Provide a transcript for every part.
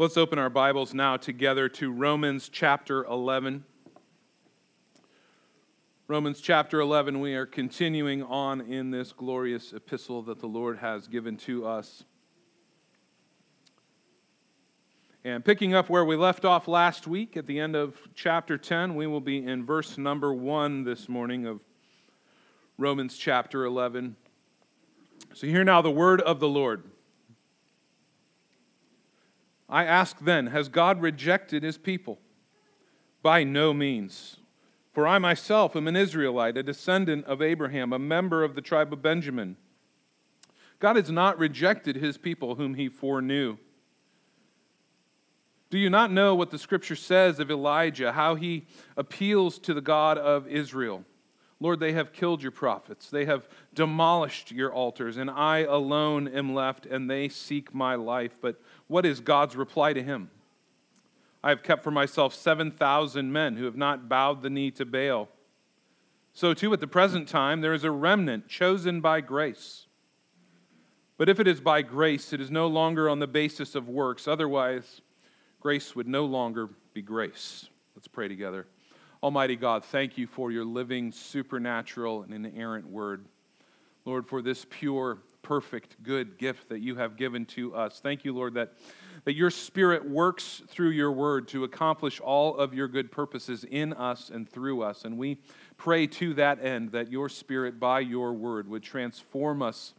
Let's open our Bibles now together to Romans chapter 11. Romans chapter 11, we are continuing on in this glorious epistle that the Lord has given to us. And picking up where we left off last week at the end of chapter 10, we will be in verse number 1 this morning of Romans chapter 11. So, hear now the word of the Lord. I ask then, has God rejected his people? By no means. For I myself am an Israelite, a descendant of Abraham, a member of the tribe of Benjamin. God has not rejected his people whom he foreknew. Do you not know what the scripture says of Elijah, how he appeals to the God of Israel? Lord, they have killed your prophets. They have demolished your altars, and I alone am left, and they seek my life. But what is God's reply to him? I have kept for myself 7,000 men who have not bowed the knee to Baal. So, too, at the present time, there is a remnant chosen by grace. But if it is by grace, it is no longer on the basis of works. Otherwise, grace would no longer be grace. Let's pray together. Almighty God, thank you for your living, supernatural, and inerrant word. Lord, for this pure, perfect, good gift that you have given to us. Thank you, Lord, that, that your Spirit works through your word to accomplish all of your good purposes in us and through us. And we pray to that end that your Spirit, by your word, would transform us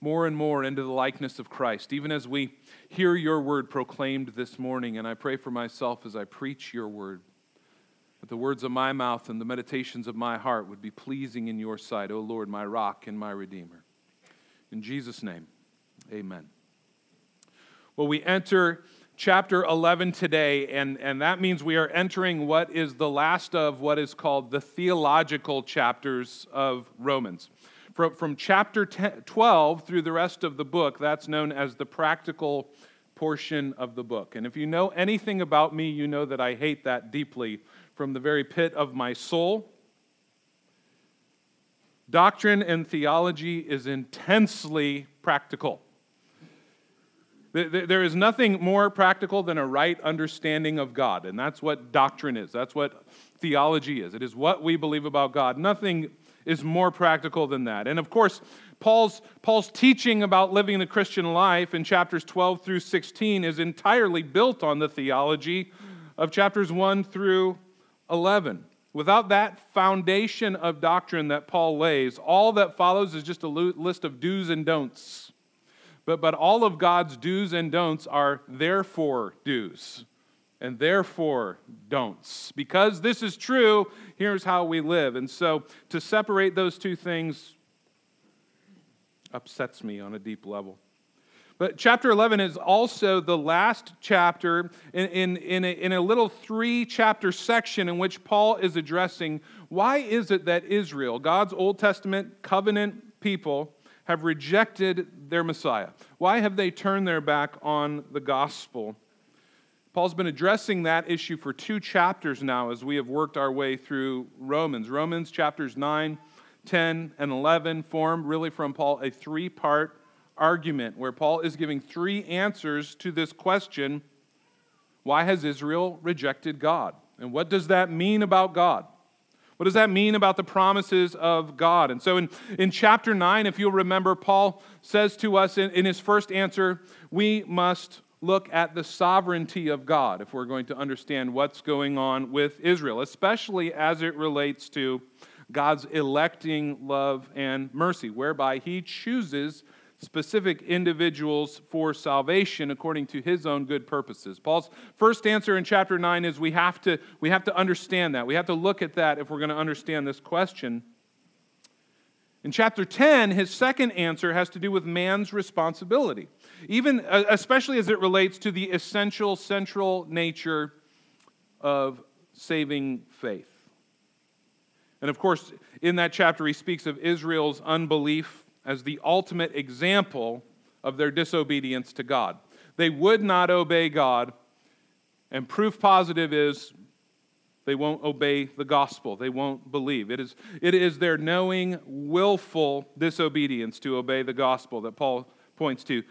more and more into the likeness of Christ, even as we hear your word proclaimed this morning. And I pray for myself as I preach your word that the words of my mouth and the meditations of my heart would be pleasing in your sight, O Lord, my rock and my redeemer. In Jesus' name, amen. Well, we enter chapter 11 today, and, and that means we are entering what is the last of what is called the theological chapters of Romans. From, from chapter 10, 12 through the rest of the book, that's known as the practical portion of the book. And if you know anything about me, you know that I hate that deeply from the very pit of my soul. Doctrine and theology is intensely practical. There is nothing more practical than a right understanding of God, and that's what doctrine is. That's what theology is. It is what we believe about God. Nothing is more practical than that. And of course, Paul's, Paul's teaching about living the Christian life in chapters 12 through 16 is entirely built on the theology of chapters 1 through 11. Without that foundation of doctrine that Paul lays, all that follows is just a list of do's and don'ts. But, but all of God's do's and don'ts are therefore do's and therefore don'ts. Because this is true, here's how we live. And so to separate those two things upsets me on a deep level. But chapter 11 is also the last chapter in, in, in, a, in a little three chapter section in which Paul is addressing why is it that Israel, God's Old Testament covenant people, have rejected their Messiah? Why have they turned their back on the gospel? Paul's been addressing that issue for two chapters now as we have worked our way through Romans. Romans chapters 9, 10, and 11 form really from Paul a three part argument where Paul is giving three answers to this question why has Israel rejected God? And what does that mean about God? What does that mean about the promises of God? And so in, in chapter 9, if you'll remember, Paul says to us in, in his first answer, we must look at the sovereignty of God if we're going to understand what's going on with Israel, especially as it relates to God's electing love and mercy, whereby he chooses specific individuals for salvation according to his own good purposes. Paul's first answer in chapter 9 is we have to, we have to understand that. We have to look at that if we're going to understand this question. In chapter 10, his second answer has to do with man's responsibility, even uh, especially as it relates to the essential central nature of saving faith. And of course, in that chapter, he speaks of Israel's unbelief as the ultimate example of their disobedience to God. They would not obey God, and proof positive is they won't obey the gospel. They won't believe. It is, it is their knowing, willful disobedience to obey the gospel that Paul points to.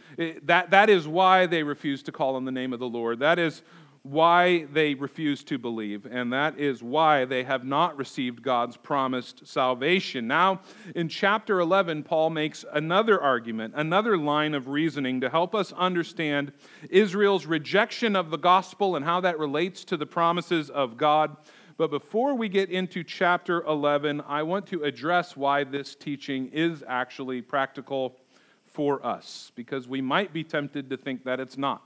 That, that is why they refuse to call on the name of the Lord. That is why they refuse to believe, and that is why they have not received God's promised salvation. Now, in chapter 11, Paul makes another argument, another line of reasoning to help us understand Israel's rejection of the gospel and how that relates to the promises of God. But before we get into chapter 11, I want to address why this teaching is actually practical for us, because we might be tempted to think that it's not.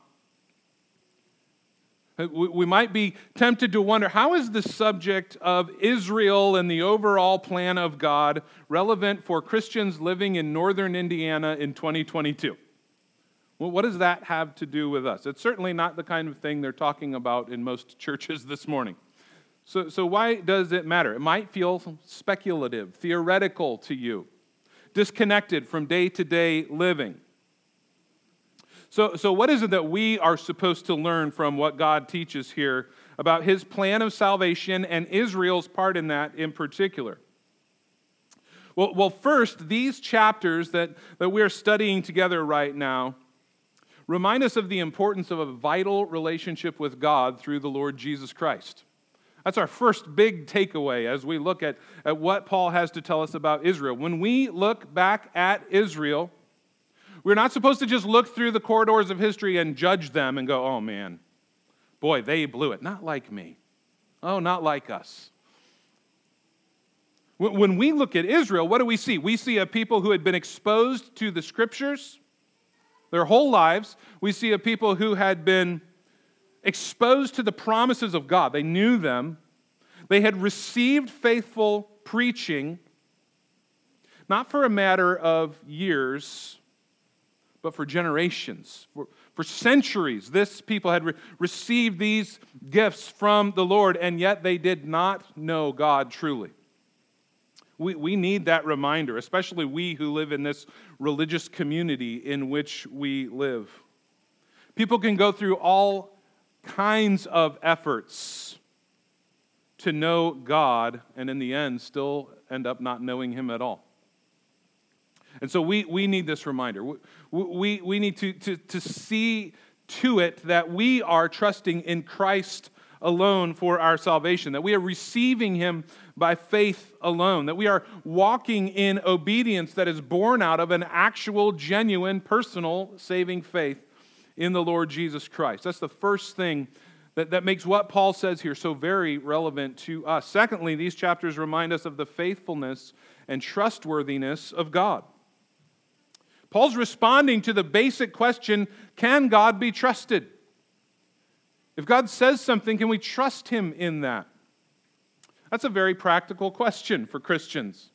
Uh, we might be tempted to wonder how is the subject of Israel and the overall plan of God relevant for Christians living in northern Indiana in 2022? Well, what does that have to do with us? It's certainly not the kind of thing they're talking about in most churches this morning. So, so why does it matter? It might feel speculative, theoretical to you, disconnected from day to day living. So, so, what is it that we are supposed to learn from what God teaches here about his plan of salvation and Israel's part in that in particular? Well, well first, these chapters that, that we're studying together right now remind us of the importance of a vital relationship with God through the Lord Jesus Christ. That's our first big takeaway as we look at, at what Paul has to tell us about Israel. When we look back at Israel, we're not supposed to just look through the corridors of history and judge them and go, oh man, boy, they blew it. Not like me. Oh, not like us. When we look at Israel, what do we see? We see a people who had been exposed to the scriptures their whole lives. We see a people who had been exposed to the promises of God. They knew them. They had received faithful preaching, not for a matter of years, but for generations. For, for centuries, this people had re- received these gifts from the Lord, and yet they did not know God truly. We, we need that reminder, especially we who live in this religious community in which we live. People can go through all kinds of efforts to know God, and in the end, still end up not knowing Him at all. And so we, we need this reminder. We, we, we need to, to, to see to it that we are trusting in Christ alone for our salvation, that we are receiving Him by faith alone, that we are walking in obedience that is born out of an actual, genuine, personal saving faith in the Lord Jesus Christ. That's the first thing that, that makes what Paul says here so very relevant to us. Secondly, these chapters remind us of the faithfulness and trustworthiness of God. Paul's responding to the basic question can God be trusted? If God says something, can we trust him in that? That's a very practical question for Christians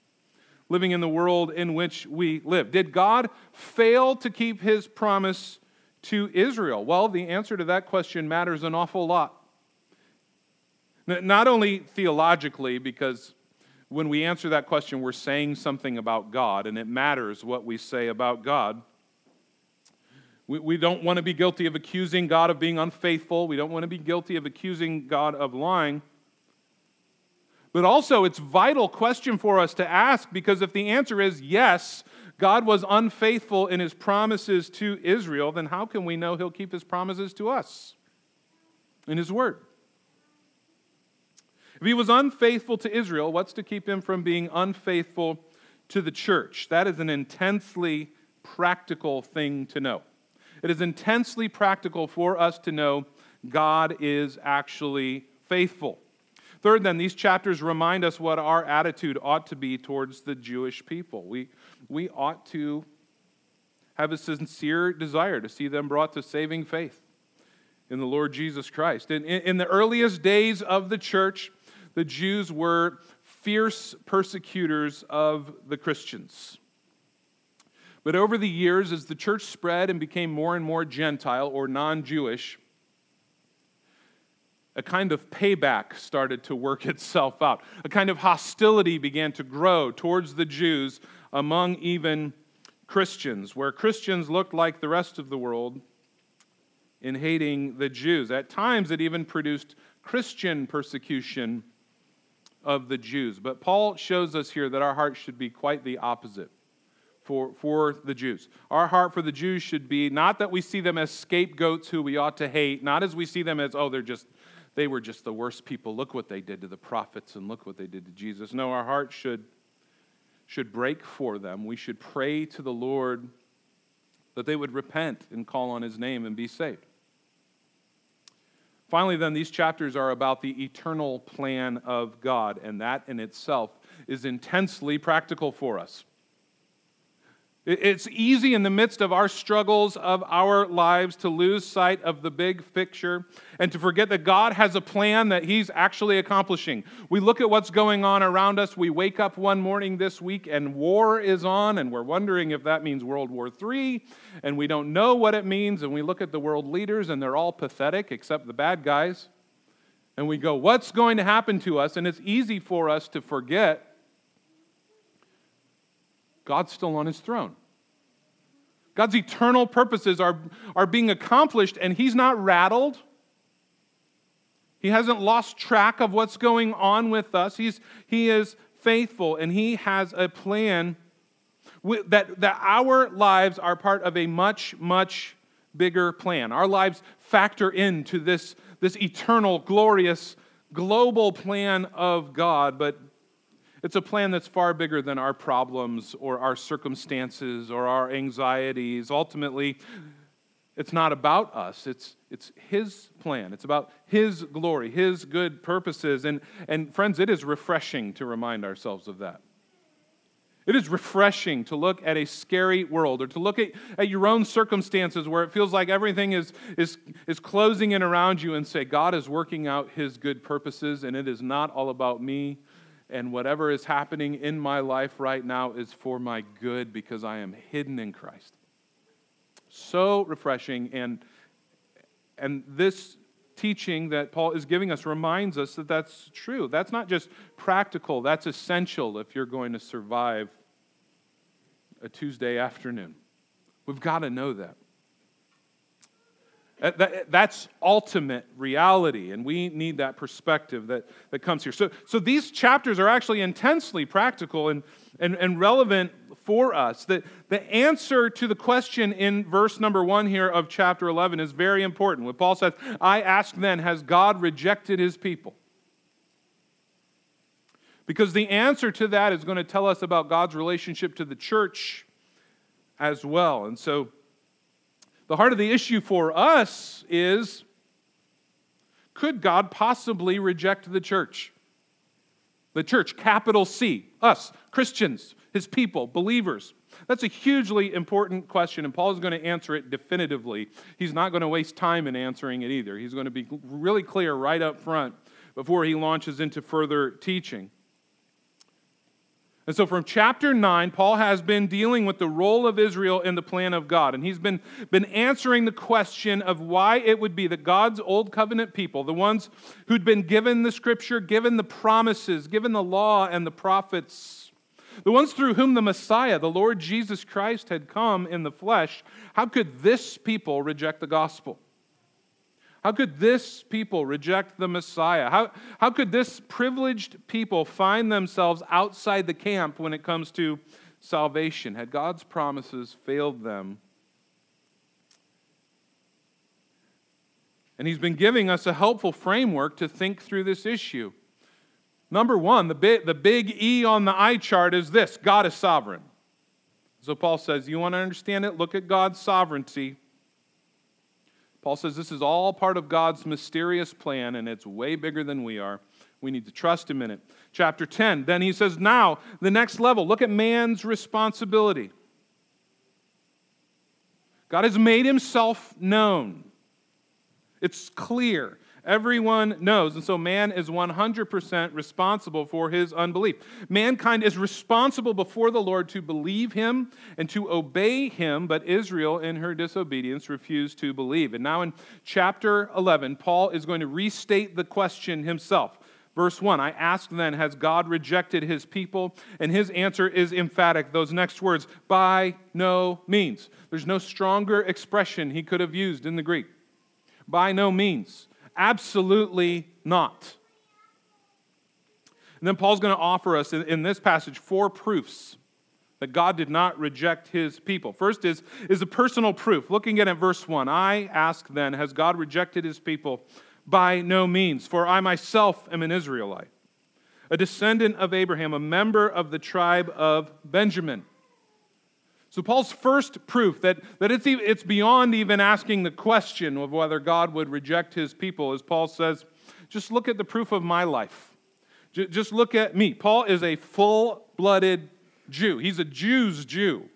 living in the world in which we live. Did God fail to keep his promise to Israel? Well, the answer to that question matters an awful lot. Not only theologically, because when we answer that question, we're saying something about God, and it matters what we say about God. We, we don't want to be guilty of accusing God of being unfaithful. We don't want to be guilty of accusing God of lying. But also, it's vital question for us to ask because if the answer is yes, God was unfaithful in his promises to Israel, then how can we know he'll keep his promises to us in his word? If he was unfaithful to Israel, what's to keep him from being unfaithful to the church? That is an intensely practical thing to know. It is intensely practical for us to know God is actually faithful. Third, then, these chapters remind us what our attitude ought to be towards the Jewish people. We, we ought to have a sincere desire to see them brought to saving faith in the Lord Jesus Christ. In, in, in the earliest days of the church, the Jews were fierce persecutors of the Christians. But over the years, as the church spread and became more and more Gentile or non Jewish, a kind of payback started to work itself out. A kind of hostility began to grow towards the Jews among even Christians, where Christians looked like the rest of the world in hating the Jews. At times, it even produced Christian persecution of the Jews. But Paul shows us here that our hearts should be quite the opposite. for, for the Jews. Our heart for the Jews should be not that we see them as scapegoats who we ought to hate, not as we see them as, oh, they're just, they were just the worst people. Look what they did to the prophets and look what they did to Jesus. No, our heart should, should break for them. We should pray to the Lord that they would repent and call on his name and be saved. Finally, then, these chapters are about the eternal plan of God, and that in itself is intensely practical for us. It's easy in the midst of our struggles of our lives to lose sight of the big picture and to forget that God has a plan that He's actually accomplishing. We look at what's going on around us. We wake up one morning this week and war is on, and we're wondering if that means World War III, and we don't know what it means. And we look at the world leaders and they're all pathetic except the bad guys. And we go, What's going to happen to us? And it's easy for us to forget God's still on his throne. God's eternal purposes are, are being accomplished, and he's not rattled. He hasn't lost track of what's going on with us. He's, he is faithful, and he has a plan that, that our lives are part of a much, much bigger plan. Our lives factor into this, this eternal, glorious, global plan of God, but it's a plan that's far bigger than our problems or our circumstances or our anxieties. Ultimately, it's not about us, it's, it's His plan. It's about His glory, His good purposes. And, and friends, it is refreshing to remind ourselves of that. It is refreshing to look at a scary world or to look at, at your own circumstances where it feels like everything is, is, is closing in around you and say, God is working out his good purposes and it is not all about me and whatever is happening in my life right now is for my good because I am hidden in Christ. So refreshing and and this teaching that Paul is giving us reminds us that that's true. That's not just practical, that's essential if you're going to survive a Tuesday afternoon. We've got to know that. That's ultimate reality, and we need that perspective that, that comes here. So, so these chapters are actually intensely practical and, and, and relevant for us. The, the answer to the question in verse number one here of chapter 11 is very important. What Paul says, I ask then, has God rejected his people? Because the answer to that is going to tell us about God's relationship to the church as well. And so, the heart of the issue for us is could God possibly reject the church? The church, capital C, us, Christians, his people, believers. That's a hugely important question, and Paul is going to answer it definitively. He's not going to waste time in answering it either. He's going to be really clear right up front before he launches into further teaching. And so, from chapter 9, Paul has been dealing with the role of Israel in the plan of God. And he's been, been answering the question of why it would be that God's old covenant people, the ones who'd been given the scripture, given the promises, given the law and the prophets, the ones through whom the Messiah, the Lord Jesus Christ, had come in the flesh, how could this people reject the gospel? How could this people reject the Messiah? How, how could this privileged people find themselves outside the camp when it comes to salvation? Had God's promises failed them? And he's been giving us a helpful framework to think through this issue. Number one, the big, the big E on the eye chart is this God is sovereign. So Paul says, You want to understand it? Look at God's sovereignty. Paul says this is all part of God's mysterious plan, and it's way bigger than we are. We need to trust him in it. Chapter 10, then he says, now, the next level, look at man's responsibility. God has made himself known. It's clear. Everyone knows. And so man is 100% responsible for his unbelief. Mankind is responsible before the Lord to believe him and to obey him, but Israel, in her disobedience, refused to believe. And now in chapter 11, Paul is going to restate the question himself. Verse 1 I ask then, has God rejected his people? And his answer is emphatic. Those next words, by no means. There's no stronger expression he could have used in the Greek. By no means. Absolutely not. And then Paul's going to offer us in, in this passage four proofs that God did not reject his people. First is, is a personal proof. Looking at it, verse 1, I ask then, has God rejected his people? By no means, for I myself am an Israelite, a descendant of Abraham, a member of the tribe of Benjamin. So, Paul's first proof that, that it's, it's beyond even asking the question of whether God would reject his people, as Paul says, just look at the proof of my life. Just look at me. Paul is a full blooded Jew. He's a Jew's Jew.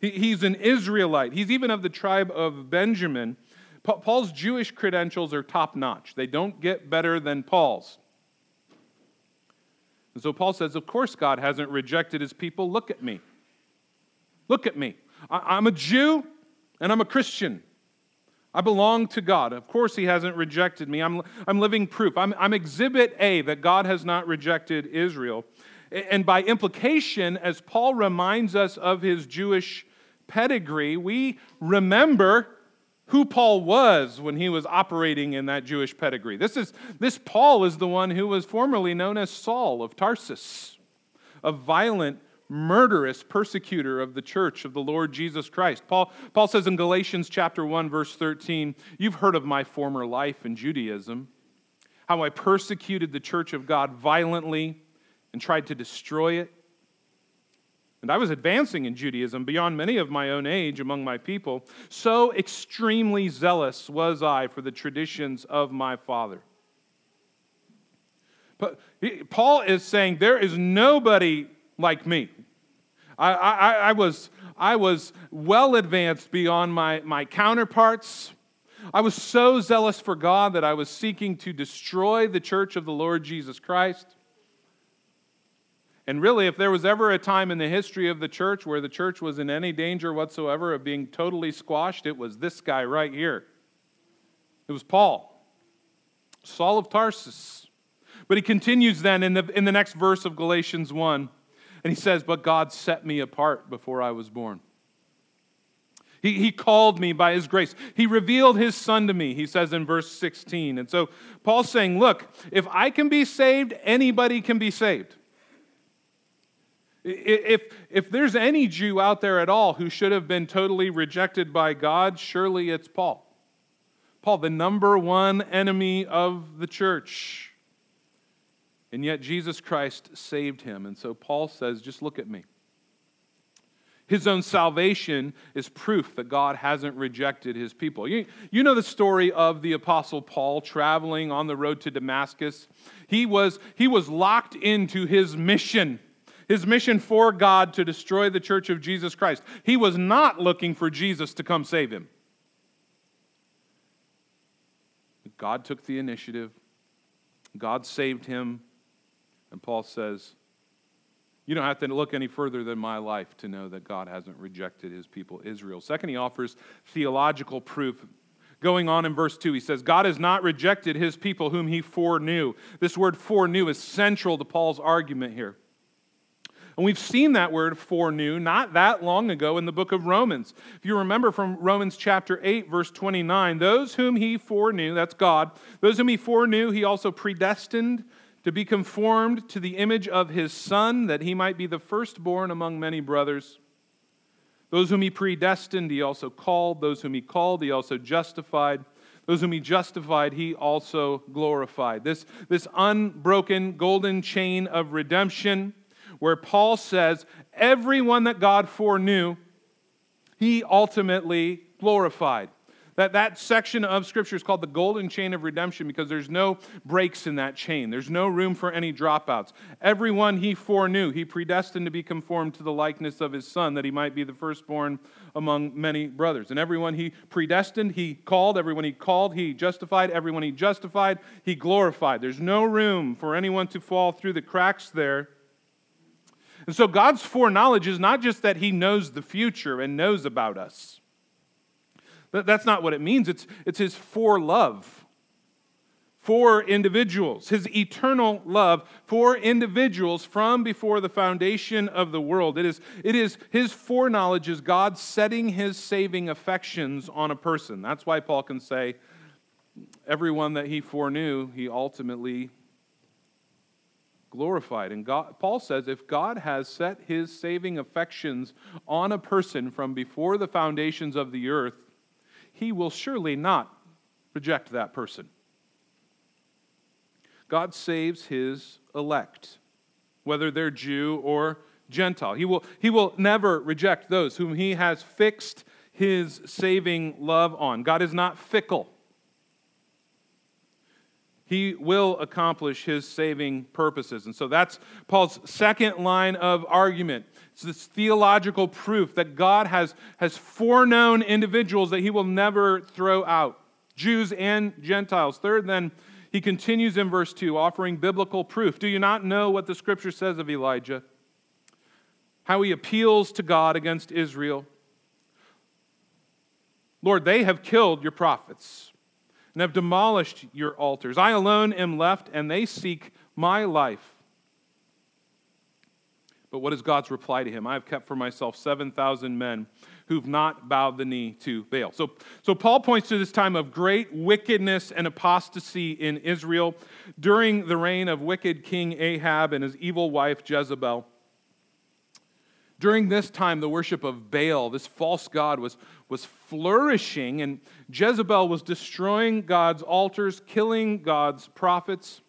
he's an Israelite. He's even of the tribe of Benjamin. Paul's Jewish credentials are top notch, they don't get better than Paul's. And so Paul says, Of course, God hasn't rejected his people. Look at me. Look at me. I'm a Jew and I'm a Christian. I belong to God. Of course, He hasn't rejected me. I'm, I'm living proof. I'm, I'm exhibit A that God has not rejected Israel. And by implication, as Paul reminds us of his Jewish pedigree, we remember who Paul was when he was operating in that Jewish pedigree. This, is, this Paul is the one who was formerly known as Saul of Tarsus, a violent, murderous persecutor of the church of the Lord Jesus Christ. Paul, Paul says in Galatians chapter 1, verse 13, You've heard of my former life in Judaism, how I persecuted the church of God violently and tried to destroy it. And I was advancing in Judaism beyond many of my own age among my people. So extremely zealous was I for the traditions of my father. But Paul is saying there is nobody like me. I, I, I, was, I was well advanced beyond my, my counterparts. I was so zealous for God that I was seeking to destroy the church of the Lord Jesus Christ. And really, if there was ever a time in the history of the church where the church was in any danger whatsoever of being totally squashed, it was this guy right here. It was Paul, Saul of Tarsus. But he continues then in the, in the next verse of Galatians 1, and he says, But God set me apart before I was born. He, he called me by his grace. He revealed his son to me, he says in verse 16. And so Paul's saying, Look, if I can be saved, anybody can be saved. If, if there's any Jew out there at all who should have been totally rejected by God, surely it's Paul. Paul, the number one enemy of the church. And yet Jesus Christ saved him. And so Paul says, just look at me. His own salvation is proof that God hasn't rejected his people. You, you know the story of the Apostle Paul traveling on the road to Damascus. He was, he was locked into his mission his mission for God to destroy the church of Jesus Christ. He was not looking for Jesus to come save him. God took the initiative, God saved him, and Paul says, You don't have to look any further than my life to know that God hasn't rejected his people, Israel. Second, he offers theological proof Going on in verse 2, he says, God has not rejected his people whom he foreknew. This word foreknew is central to Paul's argument here. And we've seen that word foreknew not that long ago in the book of Romans. If you remember from Romans chapter 8, verse 29, those whom he foreknew, that's God, those whom he foreknew, he also predestined to be conformed to the image of his Son, that he might be the firstborn among many brothers. Those whom he predestined, he also called. Those whom he called, he also justified. Those whom he justified, he also glorified. This, this unbroken golden chain of redemption where Paul says, Everyone that God foreknew, he ultimately glorified. That, that section of Scripture is called the golden chain of redemption because there's no breaks in that chain. There's no room for any dropouts. Everyone he foreknew, he predestined to be conformed to the likeness of his Son, that he might be the firstborn among many brothers. And everyone he predestined, he called. Everyone he called, he justified. Everyone he justified, he glorified. There's no room for anyone to fall through the cracks there. And so God's foreknowledge is not just that He knows the future and knows about us. That's not what it means. It's, it's His for love for individuals, His eternal love for individuals from before the foundation of the world. It is, it is His foreknowledge is God setting His saving affections on a person. That's why Paul can say, everyone that He foreknew, He ultimately glorified. And God, Paul says if God has set his saving affections on a person from before the foundations of the earth, he will surely not reject that person. God saves his elect, whether they're Jew or Gentile. He will, he will never reject those whom he has fixed his saving love on. God is not fickle. He will accomplish his saving purposes. And so that's Paul's second line of argument. It's this theological proof that God has, has foreknown individuals that he will never throw out, Jews and Gentiles. Third, then, he continues in verse 2, offering biblical proof. Do you not know what the scripture says of Elijah? How he appeals to God against Israel. Lord, they have killed your prophets and have demolished your altars. I alone am left, and they seek my life. But what is God's reply to him? I have kept for myself 7,000 men who've not bowed the knee to Baal. So, so Paul points to this time of great wickedness and apostasy in Israel during the reign of wicked King Ahab and his evil wife Jezebel. During this time, the worship of Baal, this false god, was, was flourishing, and Jezebel was destroying God's altars, killing God's prophets.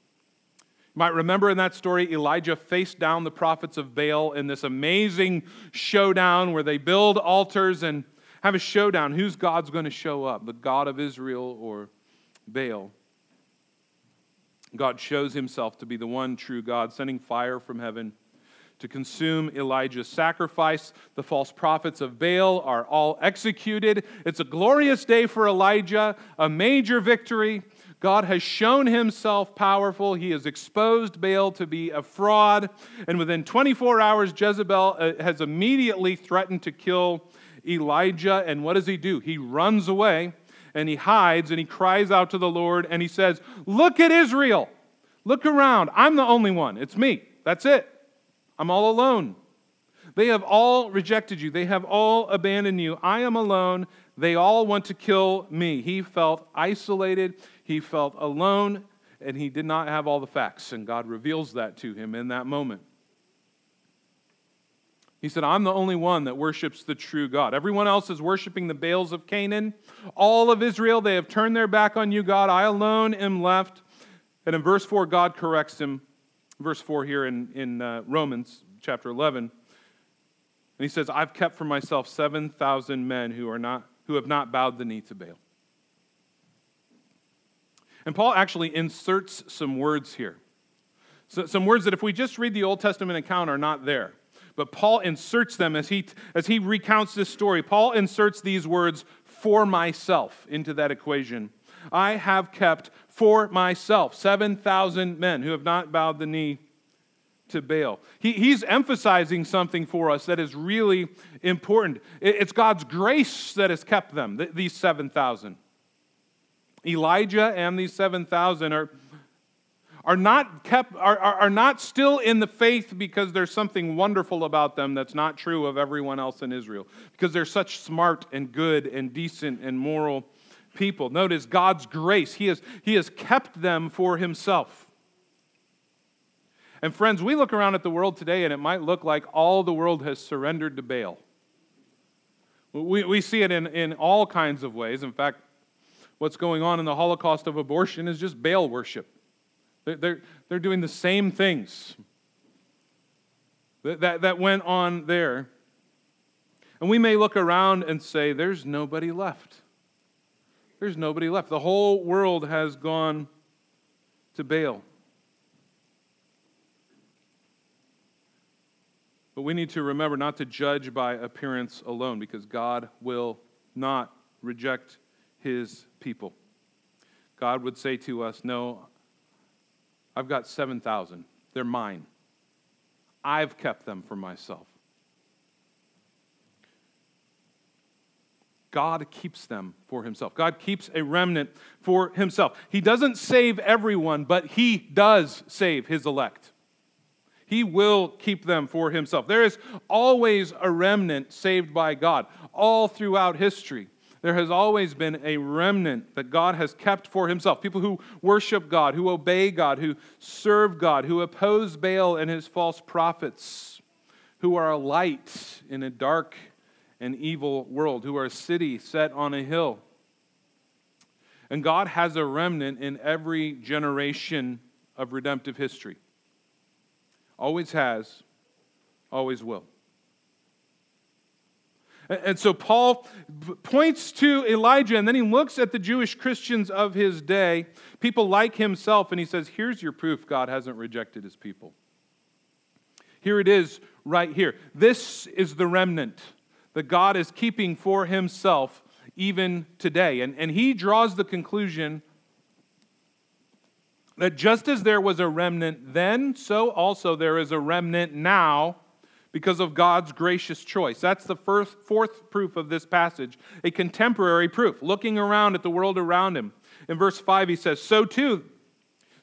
You might remember in that story, Elijah faced down the prophets of Baal in this amazing showdown where they build altars and have a showdown. Who's God's going to show up, the God of Israel or Baal? God shows himself to be the one true God, sending fire from heaven to consume Elijah's sacrifice. The false prophets of Baal are all executed. It's a glorious day for Elijah, a major victory. God has shown himself powerful. He has exposed Baal to be a fraud. And within 24 hours, Jezebel uh, has immediately threatened to kill Elijah. And what does he do? He runs away and he hides and he cries out to the Lord and he says, Look at Israel. Look around. I'm the only one. It's me. That's it. I'm all alone. They have all rejected you. They have all abandoned you. I am alone. They all want to kill me. He felt isolated. He felt alone, and he did not have all the facts. And God reveals that to him in that moment. He said, I'm the only one that worships the true God. Everyone else is worshiping the Baals of Canaan. All of Israel, they have turned their back on you, God. I alone am left. And in verse 4, God corrects him verse 4 here in, in uh, Romans chapter 11. And he says, I've kept for myself 7,000 men who, are not, who have not bowed the knee to Baal. And Paul actually inserts some words here. So, some words that, if we just read the Old Testament account, are not there. But Paul inserts them as he, as he recounts this story. Paul inserts these words, for myself, into that equation. I have kept for myself 7,000 men who have not bowed the knee to Baal. He, he's emphasizing something for us that is really important. it's God's grace that has kept them, these 7,000. Elijah and these 7,000 are, are, not kept, are, are, are not still in the faith because there's something wonderful about them that's not true of everyone else in Israel, because they're such smart and good and decent and moral people. Notice God's grace. He has, he has kept them for himself. And friends, we look around at the world today and it might look like all the world has surrendered to Baal. We, we see it in, in all kinds of ways. In fact, what's going on in the Holocaust of abortion is just Baal worship. They're, they're, they're doing the same things that, that, that went on there. And we may look around and say, there's nobody left. There's nobody left. The whole world has gone to Baal. But we need to remember not to judge by appearance alone because God will not reject his people. God would say to us, No, I've got 7,000. They're mine. I've kept them for myself. God keeps them for himself. God keeps a remnant for himself. He doesn't save everyone, but he does save his elect. He will keep them for himself. There is always a remnant saved by God all throughout history. there has always been a remnant that God has kept for himself. People who worship God, who obey God, who serve God, who oppose Baal and his false prophets, who are a light in a dark and evil world, who are a city set on a hill. And God has a remnant in every generation of redemptive history. Always has, always will. And so Paul points to Elijah, and then he looks at the Jewish Christians of his day, people like himself, and he says, Here's your proof God hasn't rejected his people. Here it is right here. This is the remnant that God is keeping for himself even today. And, and he draws the conclusion that just as there was a remnant then, so also there is a remnant now because of God's gracious choice. That's the first, fourth proof of this passage, a contemporary proof, looking around at the world around him. In verse 5, he says, So too,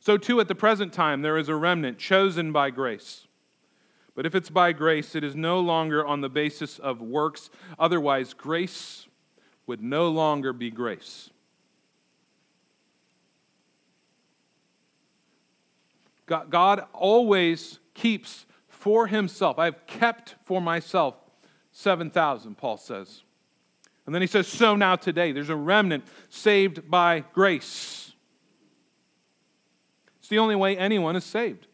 so too at the present time there is a remnant chosen by grace. But if it's by grace, it is no longer on the basis of works. Otherwise, grace would no longer be grace. God always keeps for himself. I have kept for myself 7,000, Paul says. And then he says, So now today, there's a remnant saved by grace. It's the only way anyone is saved.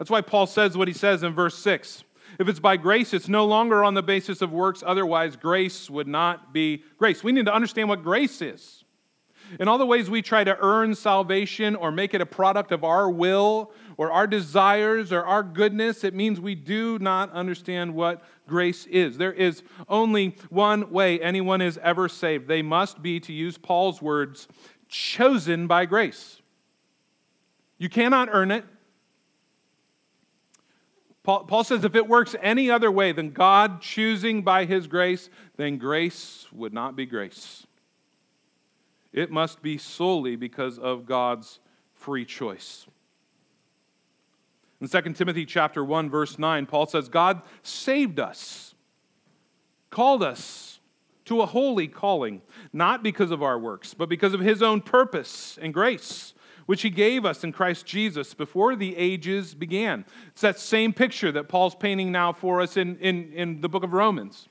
That's why Paul says what he says in verse 6. If it's by grace, it's no longer on the basis of works, otherwise, grace would not be grace. We need to understand what grace is. In all the ways we try to earn salvation or make it a product of our will or our desires or our goodness, it means we do not understand what grace is. There is only one way anyone is ever saved. They must be, to use Paul's words, chosen by grace. You cannot earn it. Paul, Paul says if it works any other way than God choosing by his grace, then grace would not be grace. It must be solely because of God's free choice. In 2 Timothy chapter 1 verse 9, Paul says God saved us, called us to a holy calling, not because of our works, but because of his own purpose and grace, which he gave us in Christ Jesus before the ages began. It's that same picture that Paul's painting now for us in, in, in the book of Romans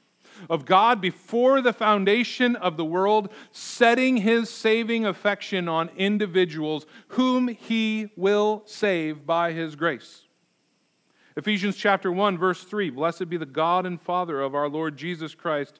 of God before the foundation of the world, setting his saving affection on individuals whom he will save by his grace. Ephesians chapter 1 verse 3 Blessed be the God and Father of our Lord Jesus Christ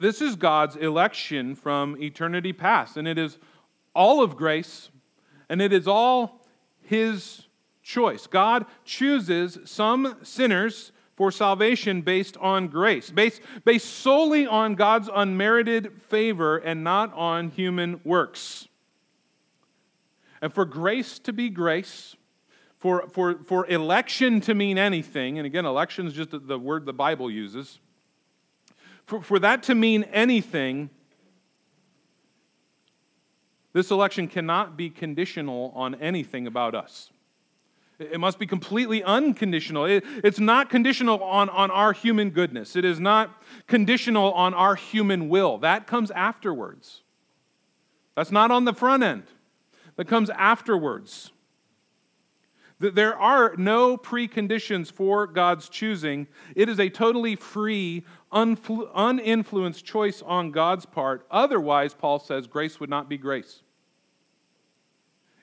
This is God's election from eternity past, and it is all of grace, and it is all his choice. God chooses some sinners for salvation based on grace, based, based solely on God's unmerited favor and not on human works. And for grace to be grace, for, for, for election to mean anything, and again, election is just the word the Bible uses, for, for that to mean anything, this election cannot be conditional on anything about us. It must be completely unconditional. It, it's not conditional on, on our human goodness. It is not conditional on our human will. That comes afterwards. That's not on the front end. That comes afterwards. There are no preconditions for God's choosing. It is a totally free, uninfluenced choice on God's part. Otherwise, Paul says, grace would not be grace.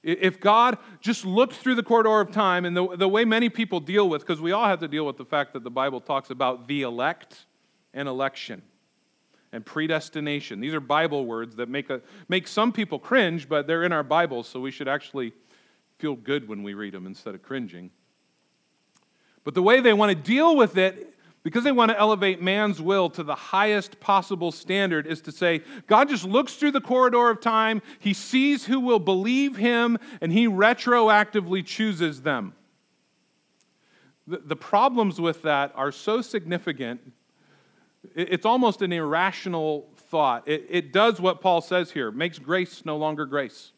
If God just looked through the corridor of time and the, the way many people deal with, because we all have to deal with the fact that the Bible talks about the elect and election and predestination. These are Bible words that make, a, make some people cringe, but they're in our Bibles, so we should actually feel good when we read them instead of cringing. But the way they want to deal with it because they want to elevate man's will to the highest possible standard, is to say, God just looks through the corridor of time, he sees who will believe him, and he retroactively chooses them. The, problems with that are so significant, it's almost an irrational thought. It, it does what Paul says here makes grace no longer grace.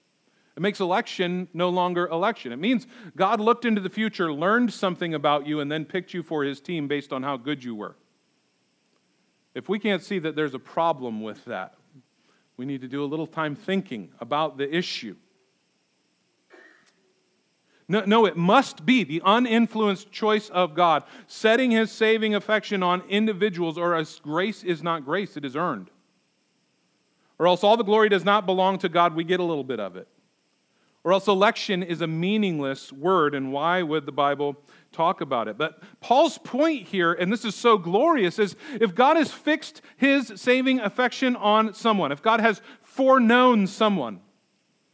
It makes election no longer election. It means God looked into the future, learned something about you, and then picked you for his team based on how good you were. If we can't see that there's a problem with that, we need to do a little time thinking about the issue. No, no, it must be the uninfluenced choice of God, setting his saving affection on individuals, or as grace is not grace, it is earned. Or else all the glory does not belong to God, we get a little bit of it. Or else election is a meaningless word, and why would the Bible talk about it? But Paul's point here, and this is so glorious, is if God has fixed his saving affection on someone, if God has foreknown someone,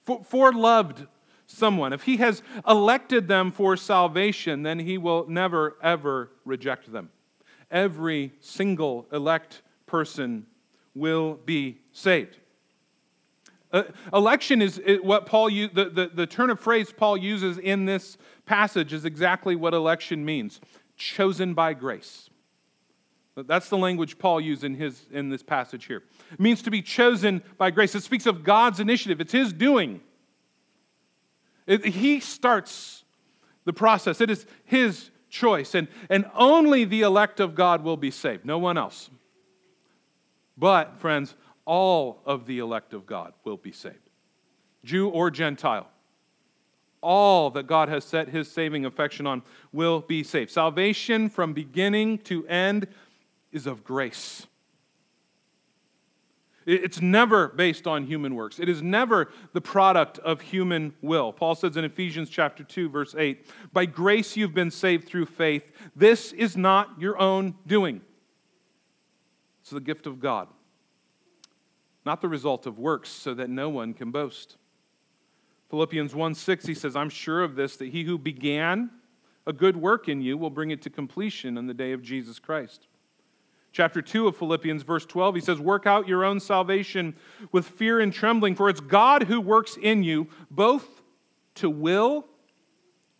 foreloved someone, if he has elected them for salvation, then he will never, ever reject them. Every single elect person will be saved. Uh, election is what Paul, the, the, the turn of phrase Paul uses in this passage is exactly what election means chosen by grace. That's the language Paul used in, his, in this passage here. It means to be chosen by grace. It speaks of God's initiative, it's His doing. It, he starts the process, it is His choice. And, and only the elect of God will be saved, no one else. But, friends, all of the elect of God will be saved, Jew or Gentile. All that God has set his saving affection on will be saved. Salvation from beginning to end is of grace. It's never based on human works. It is never the product of human will. Paul says in Ephesians chapter 2 verse 8, "By grace you've been saved through faith. This is not your own doing. It's the gift of God." Not the result of works, so that no one can boast. Philippians 1 6, he says, I'm sure of this, that he who began a good work in you will bring it to completion on the day of Jesus Christ. Chapter 2 of Philippians, verse 12, he says, Work out your own salvation with fear and trembling, for it's God who works in you both to will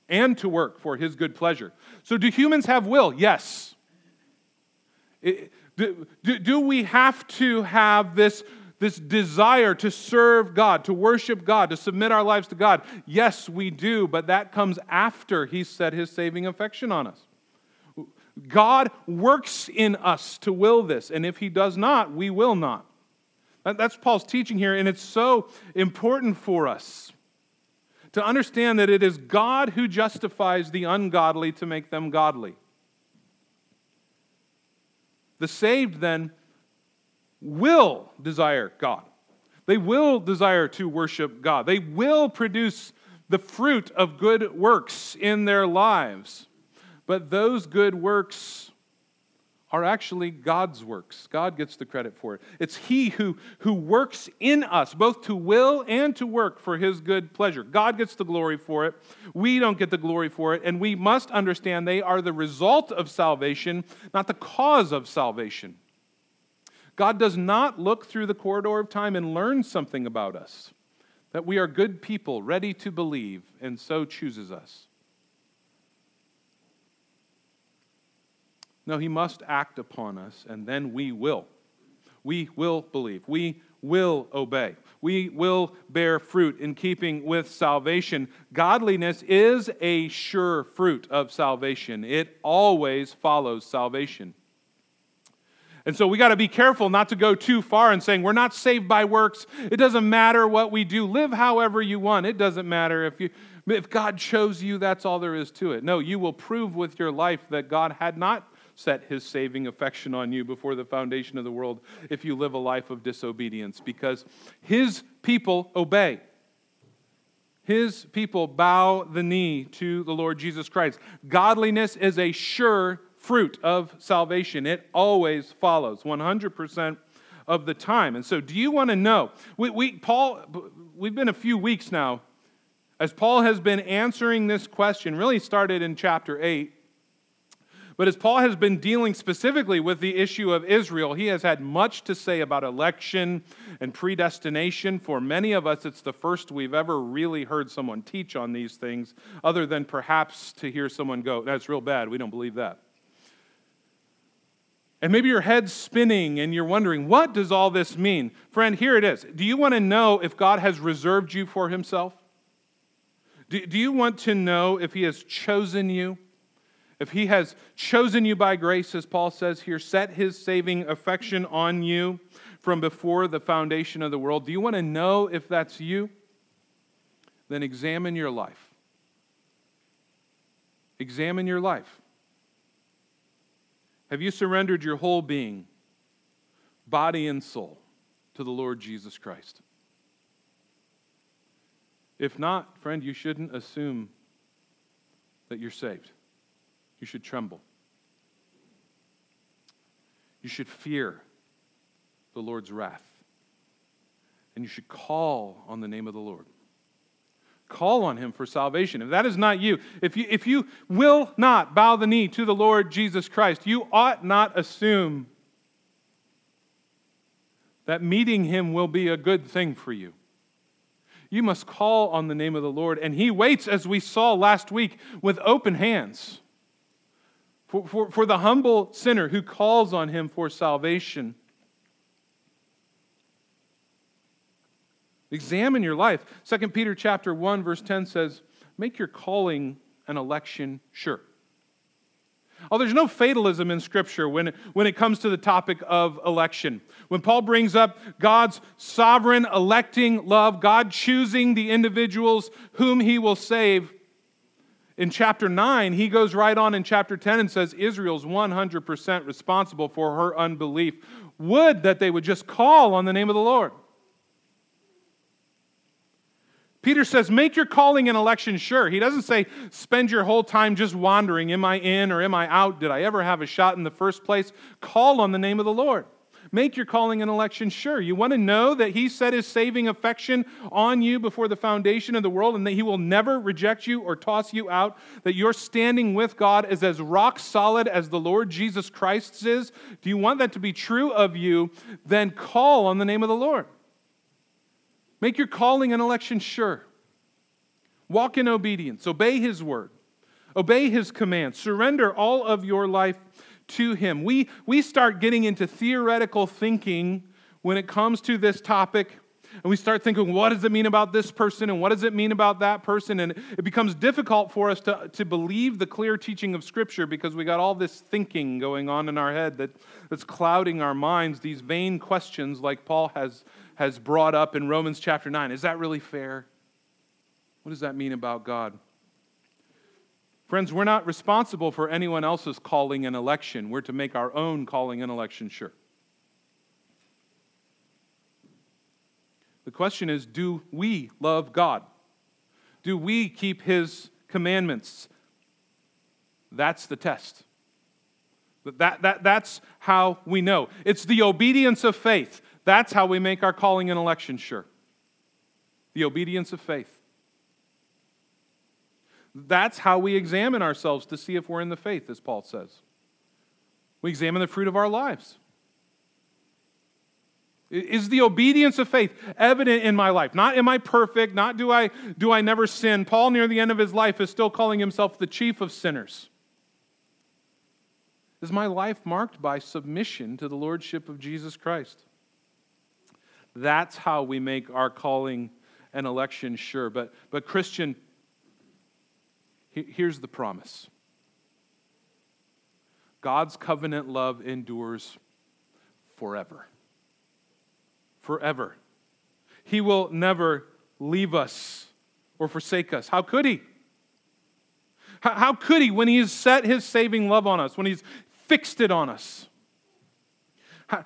and to work for his good pleasure. So, do humans have will? Yes. It, do, do, do we have to have this this desire to serve God, to worship God, to submit our lives to God. Yes, we do, but that comes after He set His saving affection on us. God works in us to will this, and if He does not, we will not. That's Paul's teaching here, and it's so important for us to understand that it is God who justifies the ungodly to make them godly. The saved then will desire God. They will desire to worship God. They will produce the fruit of good works in their lives. But those good works are actually God's works. God gets the credit for it. It's He who, who works in us, both to will and to work for His good pleasure. God gets the glory for it. We don't get the glory for it. And we must understand they are the result of salvation, not the cause of salvation. God does not look through the corridor of time and learn something about us, that we are good people, ready to believe, and so chooses us. No, He must act upon us, and then we will. We will believe. We will obey. We will bear fruit in keeping with salvation. Godliness is a sure fruit of salvation, it always follows salvation. And so we got to be careful not to go too far and saying we're not saved by works. It doesn't matter what we do. Live however you want. It doesn't matter if you if God chose you, that's all there is to it. No, you will prove with your life that God had not set his saving affection on you before the foundation of the world if you live a life of disobedience because his people obey. His people bow the knee to the Lord Jesus Christ. Godliness is a sure fruit of salvation. It always follows 100% of the time. And so, do you want to know? We, we, Paul, we've been a few weeks now as Paul has been answering this question, really started in chapter 8. But as Paul has been dealing specifically with the issue of Israel, he has had much to say about election and predestination. For many of us, it's the first we've ever really heard someone teach on these things, other than perhaps to hear someone go, That's real bad. We don't believe that. And maybe your head's spinning and you're wondering, What does all this mean? Friend, here it is. Do you want to know if God has reserved you for himself? Do, do you want to know if he has chosen you? If he has chosen you by grace, as Paul says here, set his saving affection on you from before the foundation of the world, do you want to know if that's you? Then examine your life. Examine your life. Have you surrendered your whole being, body and soul, to the Lord Jesus Christ? If not, friend, you shouldn't assume that you're saved you should tremble. You should fear the Lord's wrath. And you should call on the name of the Lord. Call on him for salvation. If that is not you, if you, if you will not bow the knee to the Lord Jesus Christ, you ought not assume that meeting him will be a good thing for you. You must call on the name of the Lord, and he waits, as we saw last week, with open hands for, for, for the humble sinner who calls on him for salvation. Examine your life. 2 Peter chapter 1 verse 10 says, "Make your calling and election sure." Oh, there's no fatalism in Scripture when, when it comes to the topic of election. When Paul brings up God's sovereign electing love, God choosing the individuals whom he will save, in chapter 9, he goes right on in chapter 10 and says Israel's 100% responsible for her unbelief. Would that they would just call on the name of the Lord. Peter says, make your calling and election sure. He doesn't say, spend your whole time just wandering. Am I in or am I out? Did I ever have a shot in the first place? Call on the name of the Lord. Make your calling and election sure. You want to know that He set His saving affection on you before the foundation of the world and that He will never reject you or toss you out, that your standing with God is as rock solid as the Lord Jesus Christ's is. Do you want that to be true of you? Then call on the name of the Lord. Make your calling and election sure. Walk in obedience, obey His word, obey His commands, surrender all of your life to Him. We, we start getting into theoretical thinking when it comes to this topic. And we start thinking, what does it mean about this person? And what does it mean about that person? And it becomes difficult for us to, to believe the clear teaching of Scripture because we got all this thinking going on in our head that, that's clouding our minds, these vain questions like Paul has, has brought up in Romans chapter 9. Is that really fair? What does that mean about God? Friends, we're not responsible for anyone else's calling and election. We're to make our own calling and election sure. The question is do we love God? Do we keep His commandments? That's the test. That, that, that's how we know. It's the obedience of faith. That's how we make our calling and election sure. The obedience of faith. That's how we examine ourselves to see if we're in the faith, as Paul says. We examine the fruit of our lives. Is the obedience of faith evident in my life? Not am I perfect, not do I do I never sin. Paul near the end of his life is still calling himself the chief of sinners. Is my life marked by submission to the lordship of Jesus Christ? That's how we make our calling and election sure. But but Christian Here's the promise God's covenant love endures forever. Forever. He will never leave us or forsake us. How could He? How could He when He has set His saving love on us, when He's fixed it on us?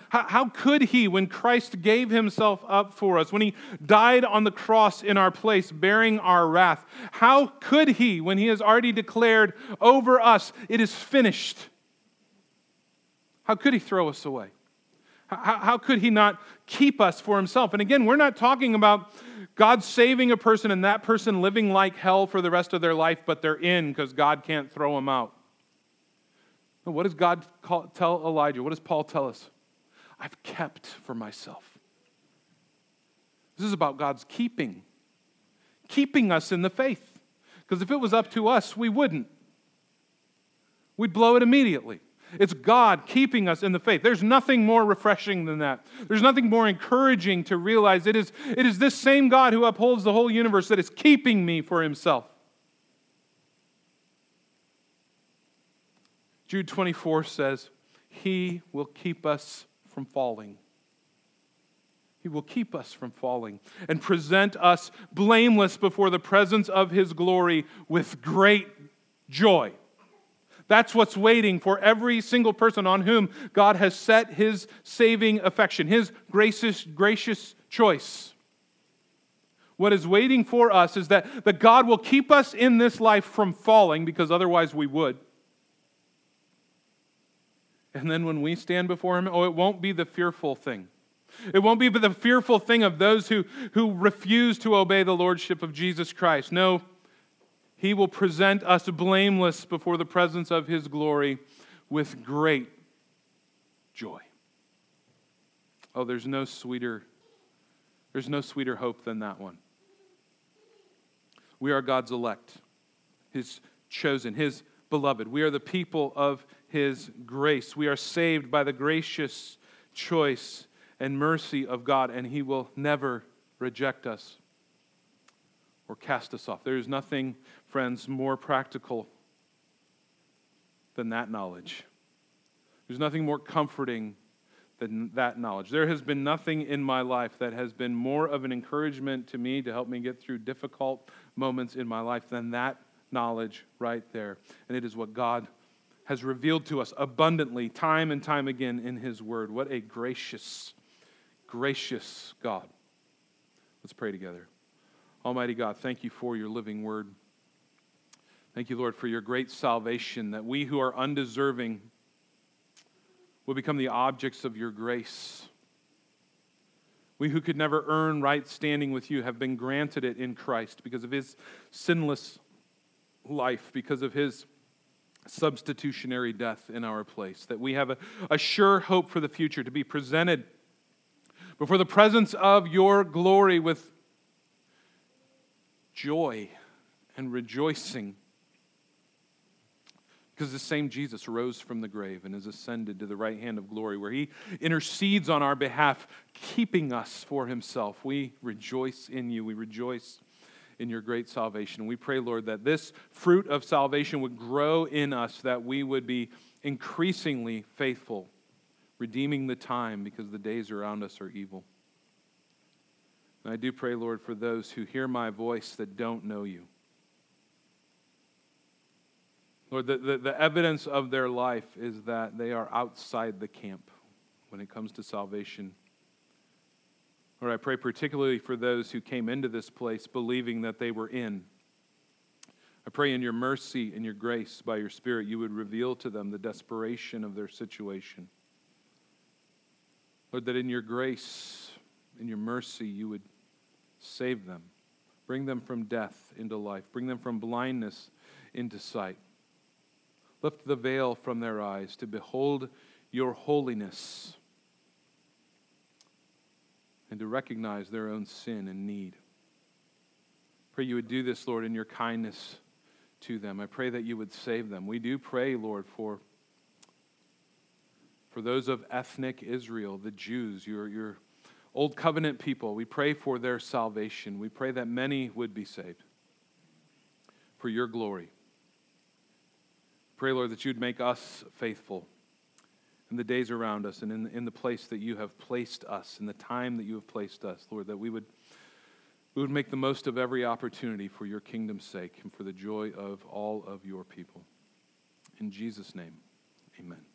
How, how, could he, when Christ gave himself up for us, when he died on the cross in our place, bearing our wrath, how could he, when he has already declared over us, it is finished? How could he throw us away? How, how could he not keep us for himself? And again, we're not talking about God saving a person and that person living like hell for the rest of their life, but they're in because God can't throw them out. What does God call, tell Elijah? What does Paul tell us? I've kept for myself. This is about God's keeping, keeping us in the faith. Because if it was up to us, we wouldn't. We'd blow it immediately. It's God keeping us in the faith. There's nothing more refreshing than that. There's nothing more encouraging to realize it is, it is this same God who upholds the whole universe that is keeping me for himself. Jude 24 says, He will keep us from falling. He will keep us from falling and present us blameless before the presence of His glory with great joy. That's what's waiting for every single person on whom God has set his saving affection, his gracious, gracious choice. What is waiting for us is that, that God will keep us in this life from falling because otherwise we would. And then when we stand before Him, oh, it won't be the fearful thing. It won't be the fearful thing of those who, who refuse to obey the Lordship of Jesus Christ. No, he will present us blameless before the presence of His glory with great joy. Oh, there's no sweeter, there's no sweeter hope than that one. We are God's elect, His chosen, His beloved. We are the people of His grace. We are saved by the gracious choice and mercy of God, and He will never reject us or cast us off. There is nothing, friends, more practical than that knowledge. There's nothing more comforting than that knowledge. There has been nothing in my life that has been more of an encouragement to me to help me get through difficult moments in my life than that knowledge right there. And it is what God has revealed to us abundantly, time and time again in His Word. What a gracious, gracious God. Let's pray together. Almighty God, thank you for your living word. Thank you, Lord, for your great salvation, that we who are undeserving will become the objects of your grace. We who could never earn right standing with you have been granted it in Christ because of his sinless life, because of his substitutionary death in our place. That we have a, a sure hope for the future to be presented before the presence of your glory with joy and rejoicing. Because the same Jesus rose from the grave and has ascended to the right hand of glory, where he intercedes on our behalf, keeping us for himself. We rejoice in you. We rejoice in your great salvation. We pray, Lord, that this fruit of salvation would grow in us, that we would be increasingly faithful, redeeming the time because the days around us are evil. And I do pray, Lord, for those who hear my voice that don't know you. Lord, the, the, the, evidence of their life is that they are outside the camp when it comes to salvation. Lord, I pray particularly for those who came into this place believing that they were in. I pray in your mercy and your grace by your Spirit, you would reveal to them the desperation of their situation. Lord, that in your grace, in your mercy, you would Save them. Bring them from death into life. Bring them from blindness into sight. Lift the veil from their eyes to behold your holiness and to recognize their own sin and need. Pray you would do this, Lord, in your kindness to them. I pray that you would save them. We do pray, Lord, for, for those of ethnic Israel, the Jews, your, your Old covenant people, we pray for their salvation. We pray that many would be saved for your glory. Pray, Lord, that you'd make us faithful in the days around us and in, in the place that you have placed us, in the time that you have placed us, Lord, that we would, we would make the most of every opportunity for your kingdom's sake and for the joy of all of your people. In Jesus' name, amen.